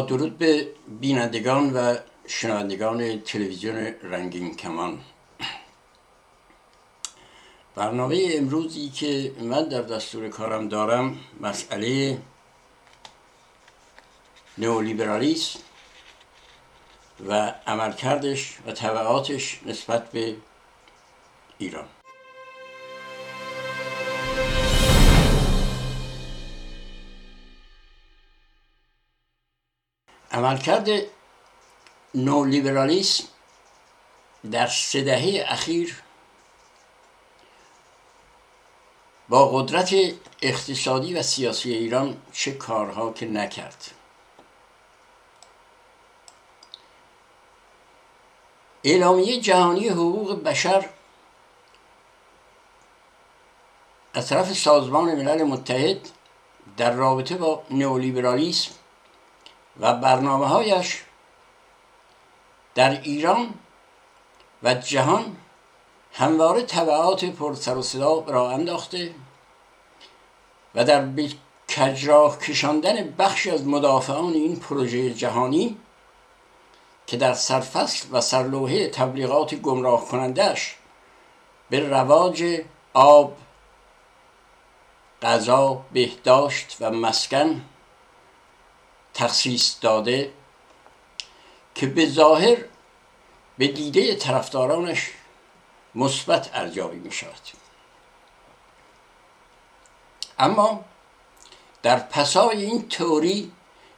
درود به بینندگان و شنوندگان تلویزیون رنگین کمان. برنامه امروزی که من در دستور کارم دارم مسئله نئولیبرالیسم و عملکردش و طبعاتش نسبت به ایران. عملکرد نولیبرالیسم در سه دهه اخیر با قدرت اقتصادی و سیاسی ایران چه کارها که نکرد. اعلامیه جهانی حقوق بشر از طرف سازمان ملل متحد در رابطه با نئولیبرالیسم و برنامه هایش در ایران و جهان همواره طبعات پرسر و صدا را انداخته و در کجراه کشاندن بخشی از مدافعان این پروژه جهانی که در سرفصل و سرلوحه تبلیغات گمراه کنندش به رواج آب غذا بهداشت و مسکن تخصیص داده که به ظاهر به دیده طرفدارانش مثبت ارزیابی می شود اما در پسای این توری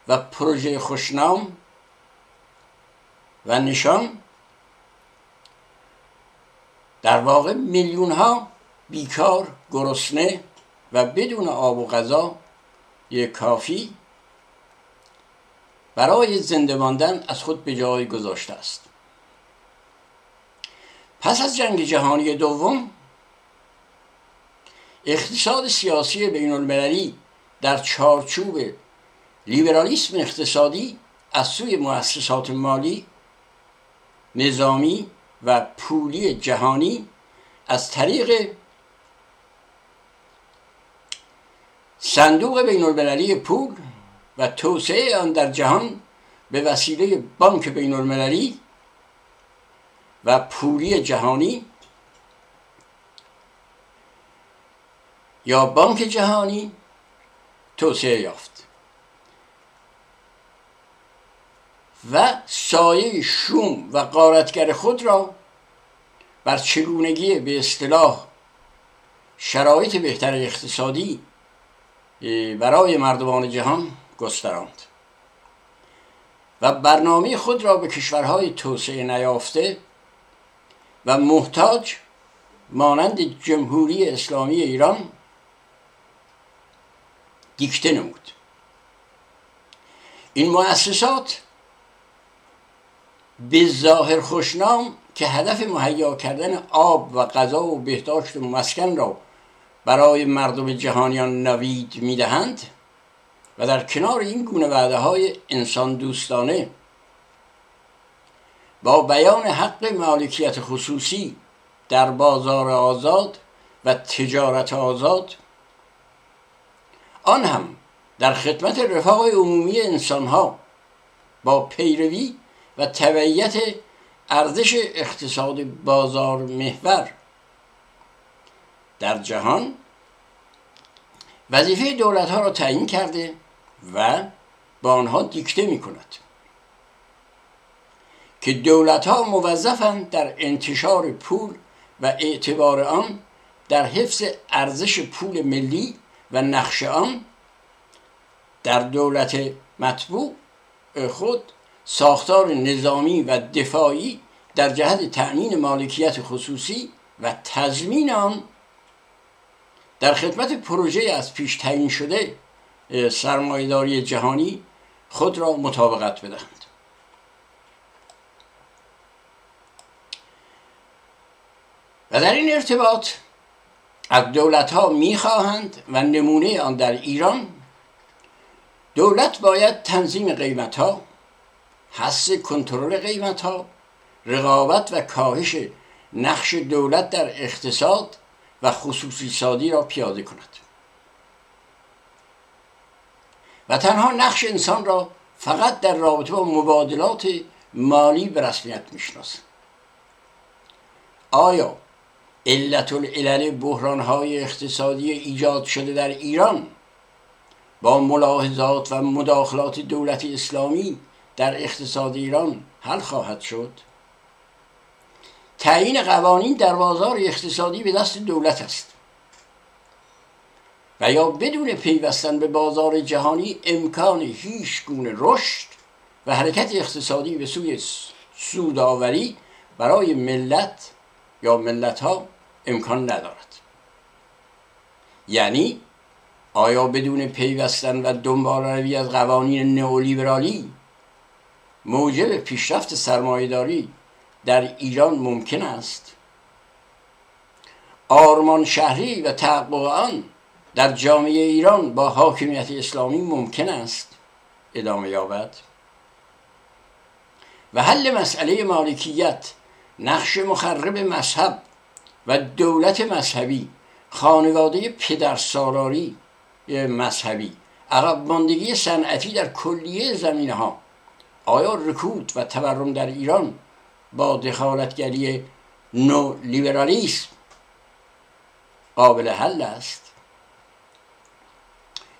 و پروژه خوشنام و نشان در واقع میلیون ها بیکار گرسنه و بدون آب و غذا یک کافی برای زنده ماندن از خود به جای گذاشته است. پس از جنگ جهانی دوم اقتصاد سیاسی بین المللی در چارچوب لیبرالیسم اقتصادی از سوی مؤسسات مالی نظامی و پولی جهانی از طریق صندوق بین المللی پول و توسعه آن در جهان به وسیله بانک بین المللی و پولی جهانی یا بانک جهانی توسعه یافت. و سایه شوم و قارتگر خود را بر چگونگی به اصطلاح شرایط بهتر اقتصادی برای مردمان جهان گستراند. و برنامه خود را به کشورهای توسعه نیافته و محتاج مانند جمهوری اسلامی ایران دیکته نمود. این مؤسسات به ظاهر خوشنام که هدف مهیا کردن آب و غذا و بهداشت و مسکن را برای مردم جهانیان نوید می‌دهند و در کنار این گونه وعده های انسان دوستانه با بیان حق مالکیت خصوصی در بازار آزاد و تجارت آزاد آن هم در خدمت رفاه عمومی انسانها با پیروی و تبعیت ارزش اقتصاد بازار محور در جهان وظیفه دولت ها را تعیین کرده و با آنها دیکته می کند که دولت ها موظفند در انتشار پول و اعتبار آن در حفظ ارزش پول ملی و نقش آن در دولت مطبوع خود ساختار نظامی و دفاعی در جهت تأمین مالکیت خصوصی و تضمین آن در خدمت پروژه از پیش تعیین شده سرمایهداری جهانی خود را مطابقت بدهند. و در این ارتباط از دولت ها می خواهند و نمونه آن در ایران دولت باید تنظیم قیمت ها حس کنترل قیمت ها رقابت و کاهش نقش دولت در اقتصاد و خصوصی سادی را پیاده کند. و تنها نقش انسان را فقط در رابطه با مبادلات مالی به رسمیت می‌شناسه آیا علت العلل بحران های اقتصادی ایجاد شده در ایران با ملاحظات و مداخلات دولت اسلامی در اقتصاد ایران حل خواهد شد؟ تعیین قوانین در بازار اقتصادی به دست دولت است. و یا بدون پیوستن به بازار جهانی امکان هیچ گونه رشد و حرکت اقتصادی به سوی سوداوری برای ملت یا ملت ها امکان ندارد. یعنی آیا بدون پیوستن و دنبال روی از قوانین نئولیبرالی موجب پیشرفت سرمایهداری در ایران ممکن است؟ آرمان شهری و تحقق آن در جامعه ایران با حاکمیت اسلامی ممکن است ادامه یابد. و حل مسئله مالکیت نقش مخرب مذهب و دولت مذهبی خانواده پدر سالاری مذهبی عقب ماندگی صنعتی در کلیه زمینه ها آیا رکود و تورم در ایران با دخالتگری نو لیبرالیسم قابل حل است؟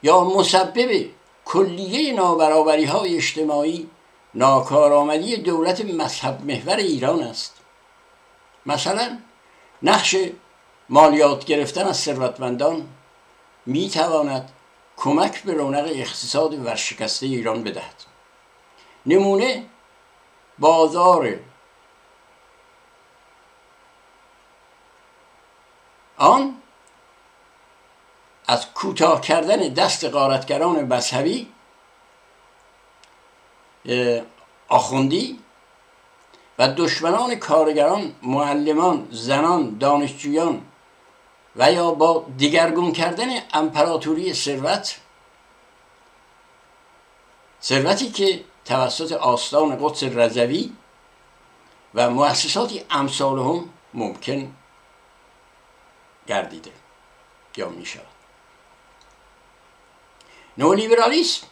یا مسبب کلیه نابرابری های اجتماعی ناکارآمدی دولت مذهب محور ایران است. مثلا نقش مالیات گرفتن از ثروتمندان می تواند کمک به رونق اقتصاد ورشکسته ایران بدهد. نمونه بازار آن از کوتاه کردن دست قارتگران مذهبی آخوندی و دشمنان کارگران معلمان زنان دانشجویان و یا با دیگرگون کردن امپراتوری ثروت ثروتی که توسط آستان قدس رضوی و مؤسساتی امثال هم ممکن گردیده یا می شود نولیبرالیسم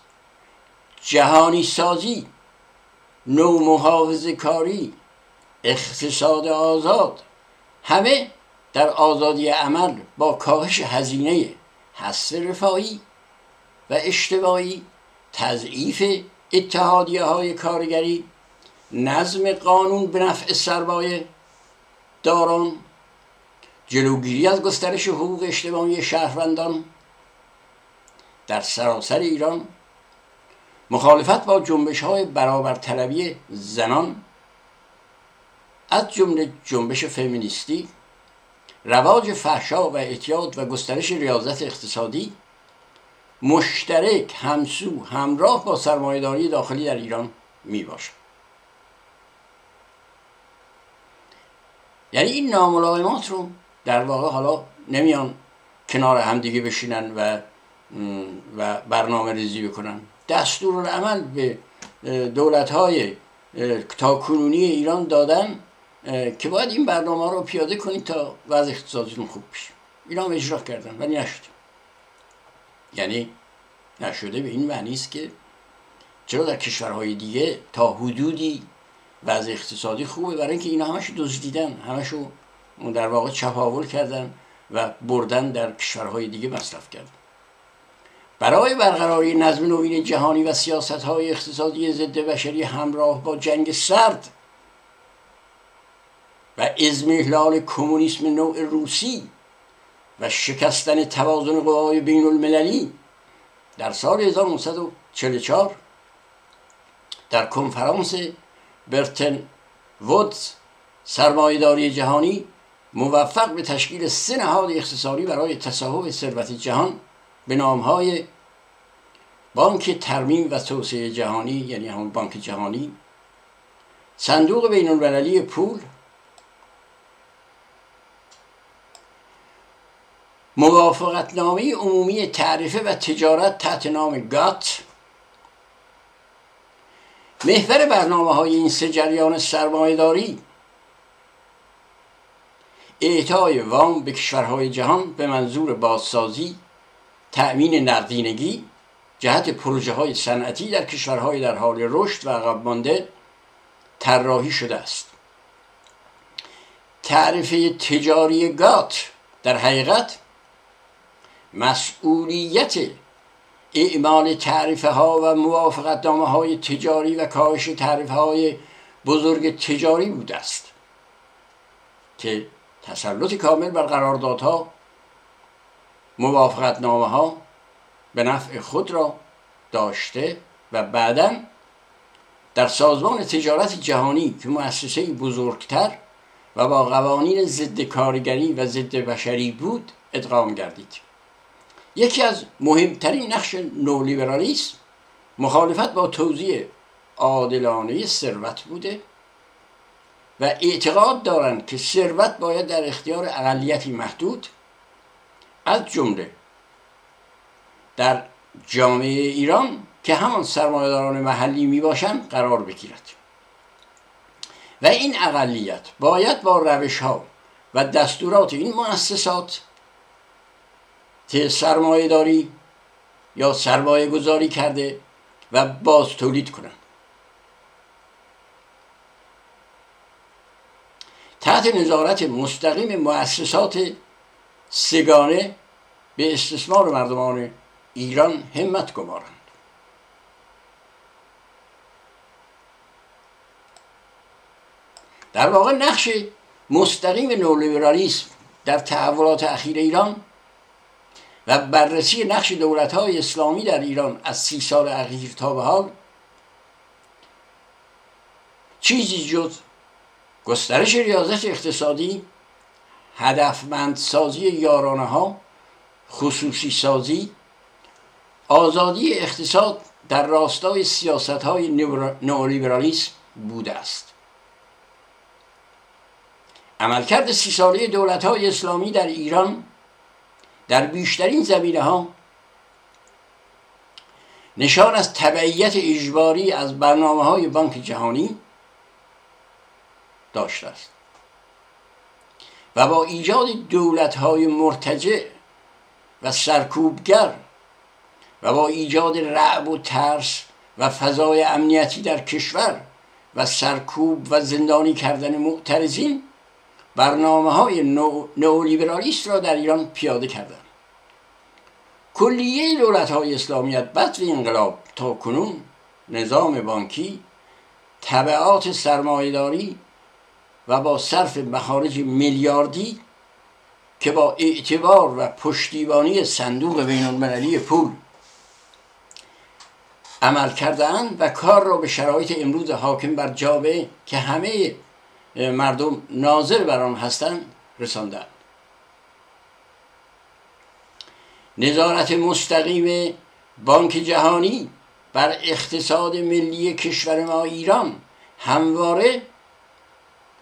جهانی سازی نو محافظه کاری اقتصاد آزاد همه در آزادی عمل با کاهش هزینه حس رفاهی و اجتماعی تضعیف اتحادیه های کارگری نظم قانون به نفع سرمایه داران جلوگیری از گسترش حقوق اجتماعی شهروندان در سراسر ایران مخالفت با جنبش های برابر طلبی زنان از جمله جنبش فمینیستی رواج فحشا و اعتیاد و گسترش ریاضت اقتصادی مشترک همسو همراه با سرمایهداری داخلی در ایران می باشد یعنی این ناملایمات رو در واقع حالا نمیان کنار همدیگه بشینن و و برنامه ریزی بکنن. دستور عمل به دولت های تا کنونی ایران دادن که باید این برنامه رو پیاده کنید تا وضع اقتصادیتون خوب بشه. اینا هم اجرا کردن ولی نشد. یعنی نشده به این معنی است که چرا در کشورهای دیگه تا حدودی وضع اقتصادی خوبه؟ برای اینکه اینا همش دزدیدن همشو در واقع چپاول کردن و بردن در کشورهای دیگه مصرف کردن. برای برقراری نظم نوین جهانی و سیاست های اقتصادی ضد بشری همراه با جنگ سرد و ازمهلال کمونیسم نوع روسی و شکستن توازن قوای بین المللی در سال 1944 در کنفرانس برتن وودز سرمایهداری جهانی موفق به تشکیل سه نهاد اقتصادی برای تصاحب ثروت جهان به نامهای بانک ترمیم و توسعه جهانی یعنی همون بانک جهانی صندوق بین المللی پول موافقتنامه عمومی تعرفه و تجارت تحت نام گات محور برنامه های این سه جریان سرمایهداری اعطای وام به کشورهای جهان به منظور بازسازی تأمین نقدینگی جهت پروژه های صنعتی در کشورهای در حال رشد و عقب مانده طراحی شده است. تعرفه تجاری گات در حقیقت مسئولیت اعمال تعریفه ها و موافقت های تجاری و کاهش تعریفه های بزرگ تجاری بوده است که تسلط کامل بر قراردادها موافقت نامه ها به نفع خود را داشته و بعدا در سازمان تجارت جهانی که مؤسسه بزرگتر و با قوانین ضد کارگری و ضد بشری بود ادغام گردید. یکی از مهمترین نقش نولیبرالیسم مخالفت با توزیع عادلانه ثروت بوده و اعتقاد دارند که ثروت باید در اختیار اقلیتی محدود از جمله در جامعه ایران که همان سرمایهداران محلی می باشند قرار بگیرد. و این اقلیت باید با روش ها و دستورات این مؤسسات که سرمایه داری یا سرمایه گذاری کرده و باز تولید کنند. تحت نظارت مستقیم مؤسسات سگانه به استثمار مردمان ایران همت گمارند. در واقع نقش مستقیم نولیبرالیسم در تحولات اخیر ایران و بررسی نقش دولت های اسلامی در ایران از سی سال اخیر تا به حال چیزی جز گسترش ریاضت اقتصادی هدفمند سازی یارانه ها خصوصی سازی آزادی اقتصاد در راستای سیاست های نئولیبرالیسم بوده است. عملکرد سی ساله دولت های اسلامی در ایران در بیشترین زمینه ها نشان از تبعیت اجباری از برنامه های بانک جهانی داشته است و با ایجاد دولت های مرتجع و سرکوبگر و با ایجاد رعب و ترس و فضای امنیتی در کشور و سرکوب و زندانی کردن معترضین برنامه های نئولیبرالیست را در ایران پیاده کردند. کلیه دولت های اسلامیت بعد انقلاب تا کنون نظام بانکی طبعات سرمایهداری و با صرف مخارج میلیاردی که با اعتبار و پشتیبانی صندوق بین المللی پول عمل کردهاند و کار را به شرایط امروز حاکم بر جامعه که همه مردم ناظر بر آن هستند رساندند نظارت مستقیم بانک جهانی بر اقتصاد ملی کشور ما ایران همواره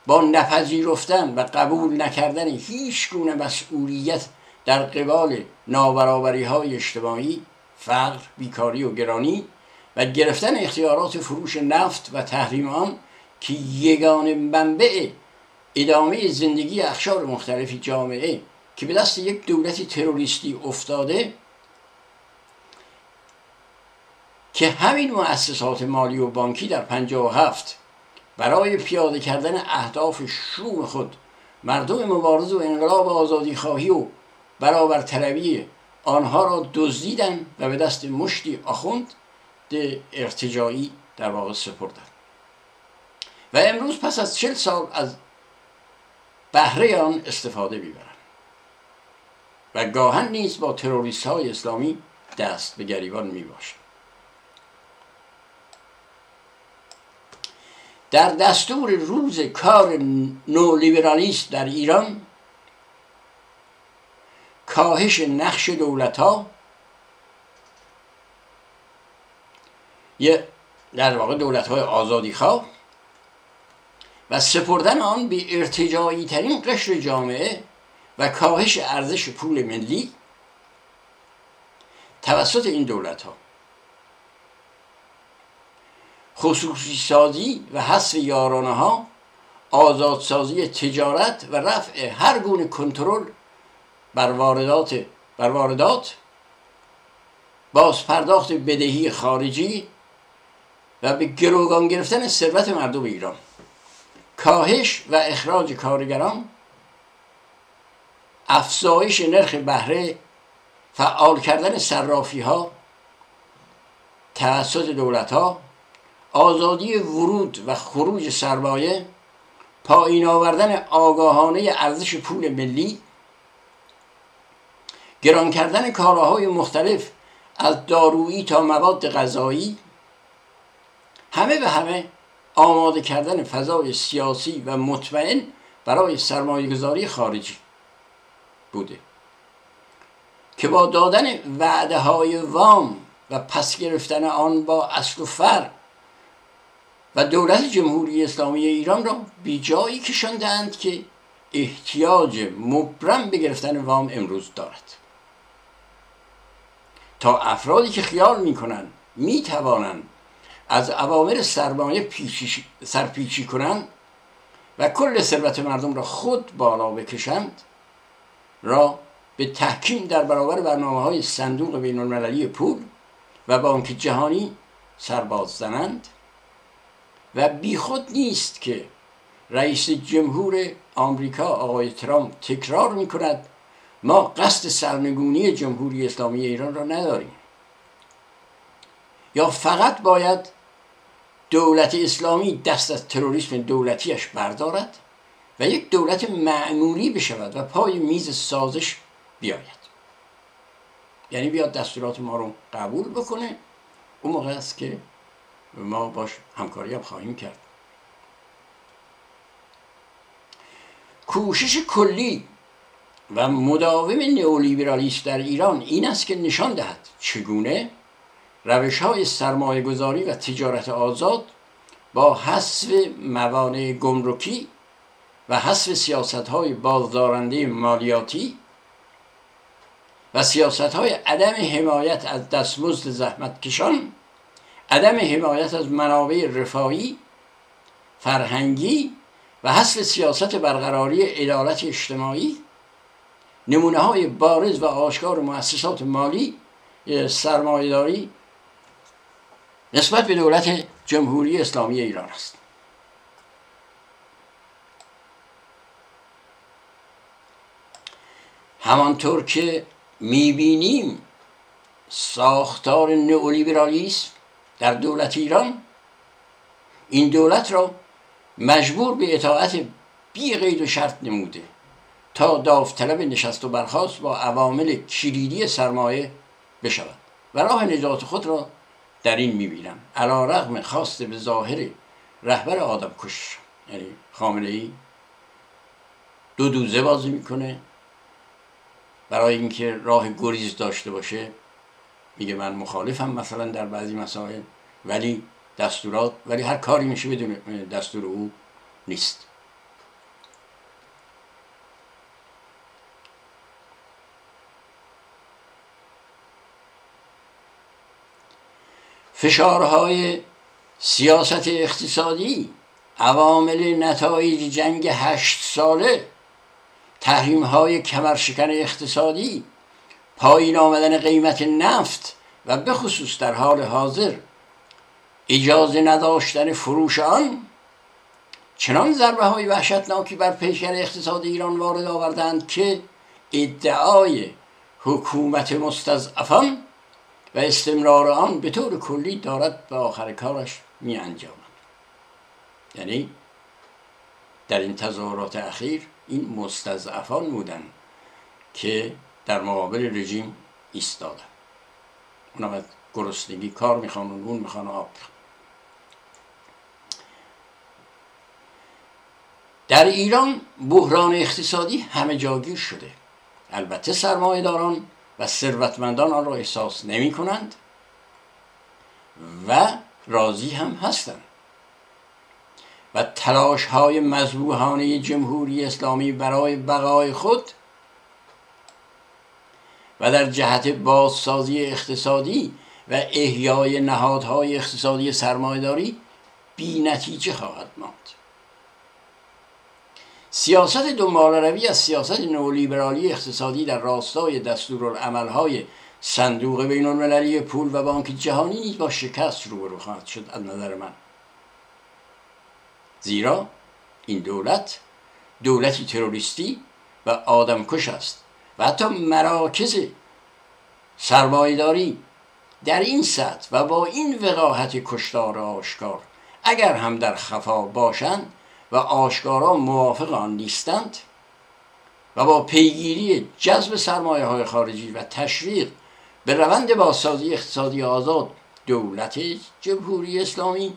با نپذیرفتن و قبول نکردن هیچ گونه مسئولیت در قبال نابرابری های اجتماعی فقر، بیکاری و گرانی و گرفتن اختیارات فروش نفت و تحریم آن که یگان منبع ادامه زندگی اخشار مختلفی جامعه که به دست یک دولتی تروریستی افتاده که همین مؤسسات مالی و بانکی در هفت برای پیاده کردن اهداف شوم خود مردم مبارز و انقلاب آزادی خواهی و برابر آنها را دزدیدن و به دست مشتی آخوند ارتجایی در واقع سپردن و امروز پس از چل سال از بهره آن استفاده می‌برند. و گاهن نیز با تروریست های اسلامی دست به گریبان می در دستور روز کار نولیبرالیست در ایران کاهش نقش دولت ها در واقع دولت های آزادی خواه و سپردن آن به ارتجایی ترین قشر جامعه و کاهش ارزش پول ملی توسط این دولت ها خصوصی سازی و حذف یارانه ها آزادسازی تجارت و رفع هر گونه کنترل بر واردات بر واردات باز پرداخت بدهی خارجی و به گروگان گرفتن ثروت مردم ایران. کاهش و اخراج کارگران افزایش نرخ بهره فعال کردن صرافی ها توسط دولت ها آزادی ورود و خروج سرمایه پایین آوردن آگاهانه ارزش پول ملی گران کردن کالاهای مختلف از دارویی تا مواد غذایی همه به همه آماده کردن فضای سیاسی و مطمئن برای سرمایه گذاری خارجی بوده. که با دادن وعده های وام و پس گرفتن آن با اصل و فر و دولت جمهوری اسلامی ایران را بی جایی کشاندند که احتیاج مبرم به گرفتن وام امروز دارد. تا افرادی که خیال می‌کنند می‌توانند از عوامر سرمایه سرپیچی کنند و کل ثروت مردم را خود بالا بکشند را به تحکیم در برابر برنامه های صندوق بین المللی پول و بانک جهانی سرباز زنند. و بیخود نیست که رئیس جمهور آمریکا آقای ترامپ تکرار می کند ما قصد سرنگونی جمهوری اسلامی ایران را نداریم. یا فقط باید دولت اسلامی دست از تروریسم دولتیش بردارد و یک دولت معمولی بشود و پای میز سازش بیاید. یعنی بیاد دستورات ما رو قبول بکنه اون موقع است که ما باش همکاری هم خواهیم کرد. کوشش کلی و مداوم نئولیبرالیست در ایران این است که نشان دهد چگونه روش های سرمایه گذاری و تجارت آزاد با حذف موانع گمرکی و حذف سیاست های بازدارنده مالیاتی و سیاست های عدم حمایت از دستمزد زحمت کشان عدم حمایت از منابع رفاهی فرهنگی و حذف سیاست برقراری عدالت اجتماعی نمونه های بارز و آشکار مؤسسات مالی سرمایهداری نسبت به دولت جمهوری اسلامی ایران است. همانطور که می‌بینیم ساختار نئولیبرالیسم در دولت ایران این دولت را مجبور به اطاعت بی قید و شرط نموده تا داوطلب نشست و برخواست با عوامل کلیدی سرمایه بشود و راه نجات خود را در این می‌بینم. علا رغم خواست به ظاهر رهبر آدم کش یعنی خامنه ای دو دوزه بازی می‌کنه. برای اینکه راه گریز داشته باشه میگه من مخالفم مثلا در بعضی مسائل ولی دستورات ولی هر کاری میشه بدون دستور او نیست. فشارهای سیاست اقتصادی عوامل نتایج جنگ هشت ساله تحریم های کمرشکن اقتصادی پایین آمدن قیمت نفت و به خصوص در حال حاضر اجازه نداشتن فروش آن چنان ضربه های وحشتناکی بر پیکر اقتصاد ایران وارد آوردند که ادعای حکومت مستضعفان و استمرار آن به طور کلی دارد به آخر کارش می انجامد یعنی در این تظاهرات اخیر این مستضعفان بودند که در مقابل رژیم ایستادن اونم از گرسنگی کار می‌خوان و نون می‌خوان آب در ایران بحران اقتصادی همه جاگیر شده. البته سرمایه داران و ثروتمندان آن را احساس نمی کنند و راضی هم هستند. و تلاش های مذبوحانه جمهوری اسلامی برای بقای خود و در جهت بازسازی اقتصادی و احیای نهادهای اقتصادی سرمایهداری بی نتیجه خواهد ماند. سیاست دنبال روی از سیاست نولیبرالی اقتصادی در راستای دستورالعملهای صندوق بین المللی پول و بانک جهانی با شکست روبرو خواهد شد از نظر من. زیرا این دولت دولتی تروریستی و آدمکش است و حتی مراکز سرمایهداری در این سطح و با این وقاحت کشتار آشکار اگر هم در خفا باشند و آشکارا موافق آن نیستند و با پیگیری جذب سرمایه های خارجی و تشویق به روند بازسازی اقتصادی آزاد دولت جمهوری اسلامی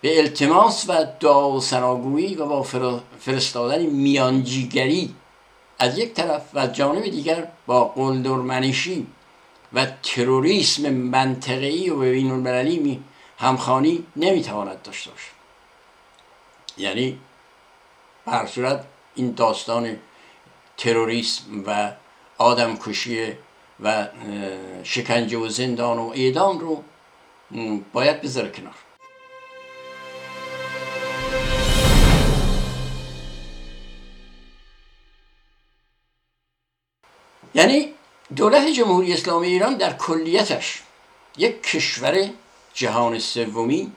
به التماس و دعا و سناگویی و با فرستادن میانجیگری از یک طرف و از جانب دیگر با قلدرمنشی و تروریسم منطقه‌ای و بین المللی همخانی نمی‌تواند داشته باشد. یعنی به صورت این داستان تروریسم و آدم کشی و شکنجه و زندان و اعدام رو باید بذاره کنار. یعنی دولت جمهوری اسلامی ایران در کلیتش یک کشور جهان سومی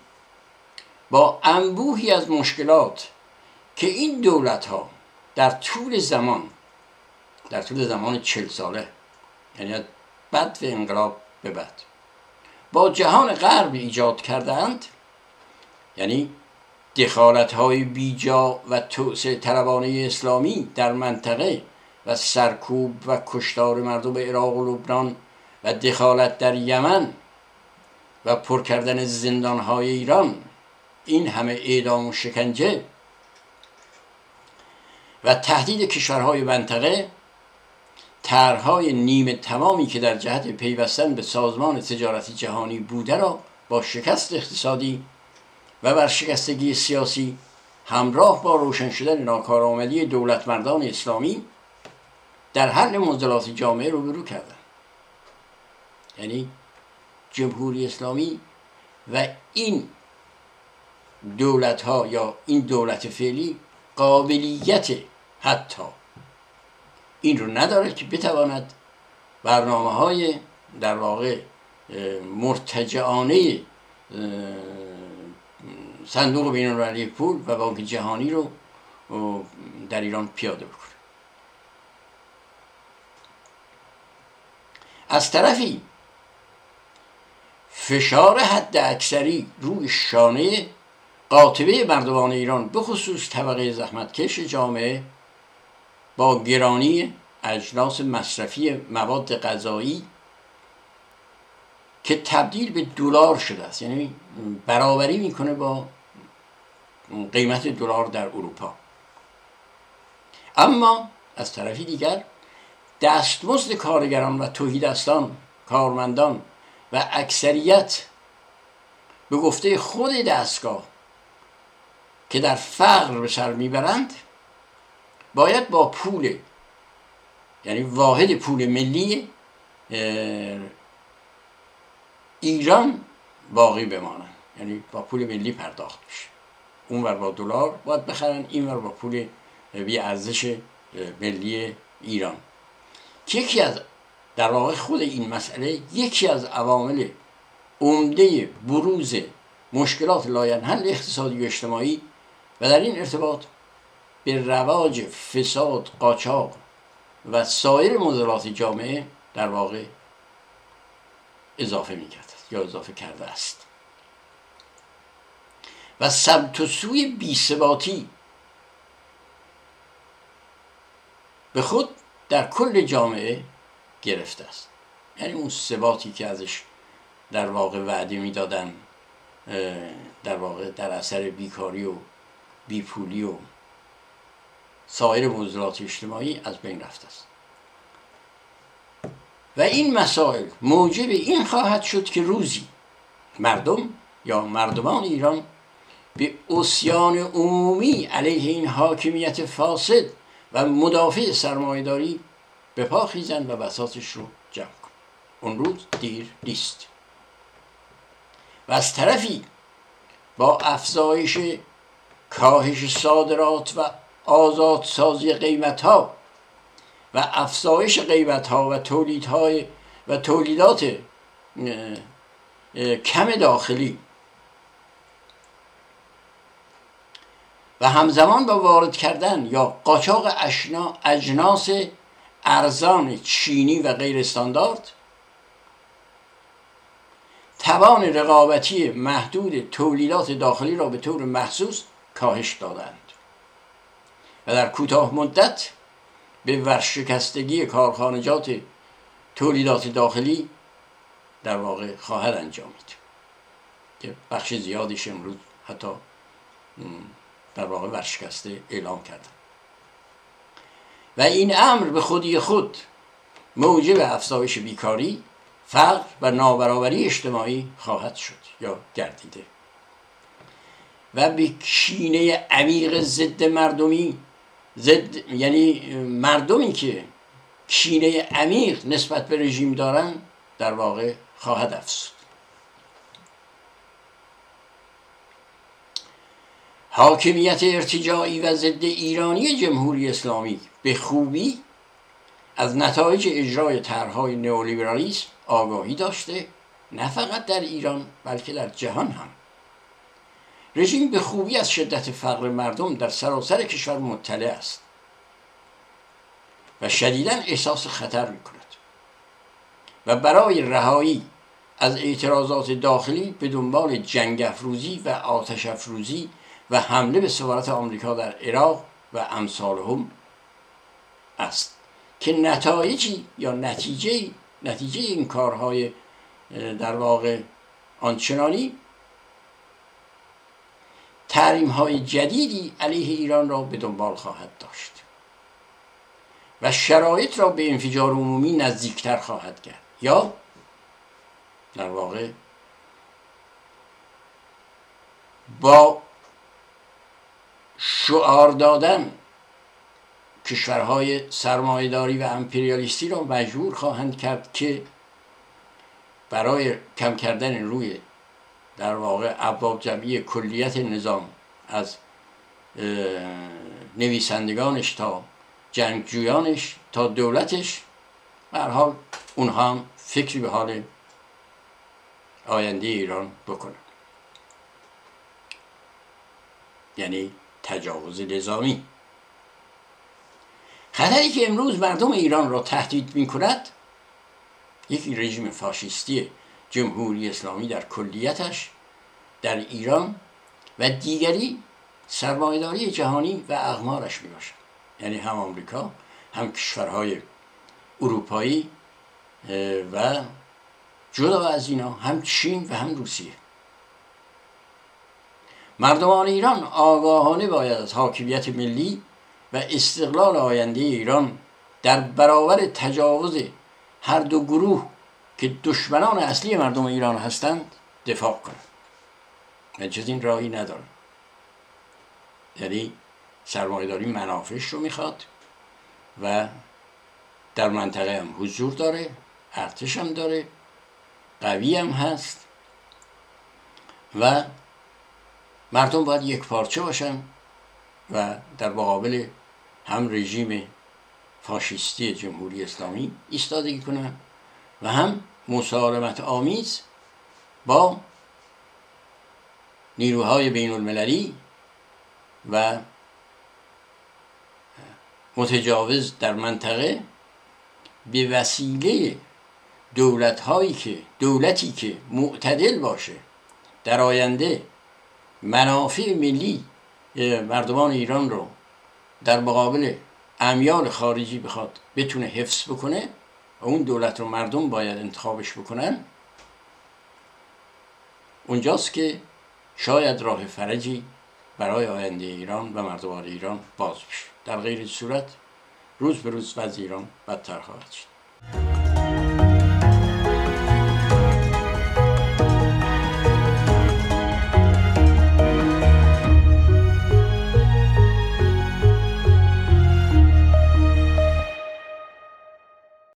با انبوهی از مشکلات که این دولت ها در طول زمان در طول زمان چل ساله یعنی بد و انقلاب به بد با جهان غرب ایجاد کردند یعنی دخالت های بیجا و توسعه طلبانه اسلامی در منطقه و سرکوب و کشتار مردم عراق و لبنان و دخالت در یمن و پر کردن زندان های ایران این همه اعدام و شکنجه و تهدید کشورهای منطقه طرحهای نیمه تمامی که در جهت پیوستن به سازمان تجارت جهانی بوده را با شکست اقتصادی و ورشکستگی سیاسی همراه با روشن شدن ناکارآمدی دولتمردان اسلامی در حل منزلات جامعه روبرو کردن. یعنی جمهوری اسلامی و این دولت ها یا این دولت فعلی قابلیت حتی این رو نداره که بتواند برنامه های در واقع مرتجعانه صندوق بین پول و بانک جهانی رو در ایران پیاده بکنه. از طرفی فشار حد اکثری روی شانه قاطبه مردمان ایران به خصوص طبقه زحمتکش جامعه با گرانی اجناس مصرفی مواد غذایی که تبدیل به دلار شده است. یعنی برابری می‌کنه با قیمت دلار در اروپا. اما از طرفی دیگر دستمزد کارگران و توحیدستان کارمندان و اکثریت به گفته خود دستگاه که در فقر به سر می‌برند باید با پول یعنی واحد پول ملی ایران باقی بمانند. یعنی با پول ملی پرداخت بشه. اون ور با دلار باید بخرن این ور با پول بی ارزش ملی ایران. یکی از در واقع خود این مسئله یکی از عوامل عمده بروز مشکلات لاینحل اقتصادی و اجتماعی و در این ارتباط به رواج فساد قاچاق و سایر معضلات جامعه در واقع اضافه می‌کرد یا اضافه کرده است. و سمت و سوی بیثباتی به خود در کل جامعه گرفته است. یعنی اون ثباتی که ازش در واقع وعده می‌دادن در واقع در اثر بیکاری و بیپولی و سایر موضوعات اجتماعی از بین رفته است. و این مسائل موجب این خواهد شد که روزی مردم یا مردمان ایران به اسیان عمومی علیه این حاکمیت فاسد و مدافع سرمایهداری به پا خیزن و بساتش رو جمع کن. اون روز دیر نیست. و از طرفی با افزایش کاهش صادرات و آزاد سازی قیمت ها و افزایش قیمت ها و تولیدهای و تولیدات کم داخلی همزمان با وارد کردن یا قاچاق اجناس ارزان چینی و غیر استاندارد توان رقابتی محدود تولیدات داخلی را به طور محسوس کاهش دادند و در کوتاه مدت به ورشکستگی کارخانجات تولیدات داخلی در واقع خواهد انجامید. که بخش زیادیش امروز حتی در واقع ورشکسته اعلام کردن. و این امر به خودی خود موجب افزایش بیکاری فقر و نابرابری اجتماعی خواهد شد یا گردیده. و به کینه عمیق ضد مردمی ضد یعنی مردمی که کینه عمیق نسبت به رژیم دارن در واقع خواهد افزود. حاکمیت ارتجاعی و ضد ایرانی جمهوری اسلامی به خوبی از نتایج اجرای طرحهای نئولیبرالیسم آگاهی داشته نه فقط در ایران بلکه در جهان هم. رژیم به خوبی از شدت فقر مردم در سراسر کشور مطلع است و شدیدا احساس خطر می کند و برای رهایی از اعتراضات داخلی به دنبال جنگ افروزی و آتش افروزی و حمله به سفارت آمریکا در عراق و امثالهم است که نتایجی یا نتیجه نتیجه این کارهای در واقع آنچنانی تحریم های جدیدی علیه ایران را به دنبال خواهد داشت و شرایط را به انفجار عمومی نزدیکتر خواهد کرد. یا در واقع با شعار دادن کشورهای سرمایهداری و امپریالیستی را مجبور خواهند کرد که برای کم کردن روی در واقع ابواب جمعی کلیت نظام از نویسندگانش تا جنگجویانش تا دولتش هر حال اونها هم فکری به حال آینده ایران بکنن. یعنی تجاوز نظامی. خطری که امروز مردم ایران را تهدید می کند یک رژیم فاشیستی جمهوری اسلامی در کلیتش در ایران و دیگری سرمایهداری جهانی و اغمارش می باشد یعنی هم آمریکا هم کشورهای اروپایی و جدا از اینا هم چین و هم روسیه. مردمان ایران آگاهانه باید از حاکمیت ملی و استقلال آینده ایران در برابر تجاوز هر دو گروه که دشمنان اصلی مردم ایران هستند دفاع کنند. و جز این راهی ندارن یعنی سرمایهداری منافش رو می‌خواد و در منطقه هم حضور داره ارتش هم داره قوی هم هست و مردم باید یک پارچه باشن و در مقابل هم رژیم فاشیستی جمهوری اسلامی ایستادگی کنن و هم مسالمت آمیز با نیروهای بین المللی و متجاوز در منطقه به وسیله دولت هایی که دولتی که معتدل باشه در آینده منافع ملی مردمان ایران رو در مقابل امیال خارجی بخواد بتونه حفظ بکنه و اون دولت رو مردم باید انتخابش بکنن اونجاست که شاید راه فرجی برای آینده ایران و مردمان ایران باز بشه. در غیر صورت روز به روز وضع ایران بدتر خواهد شد.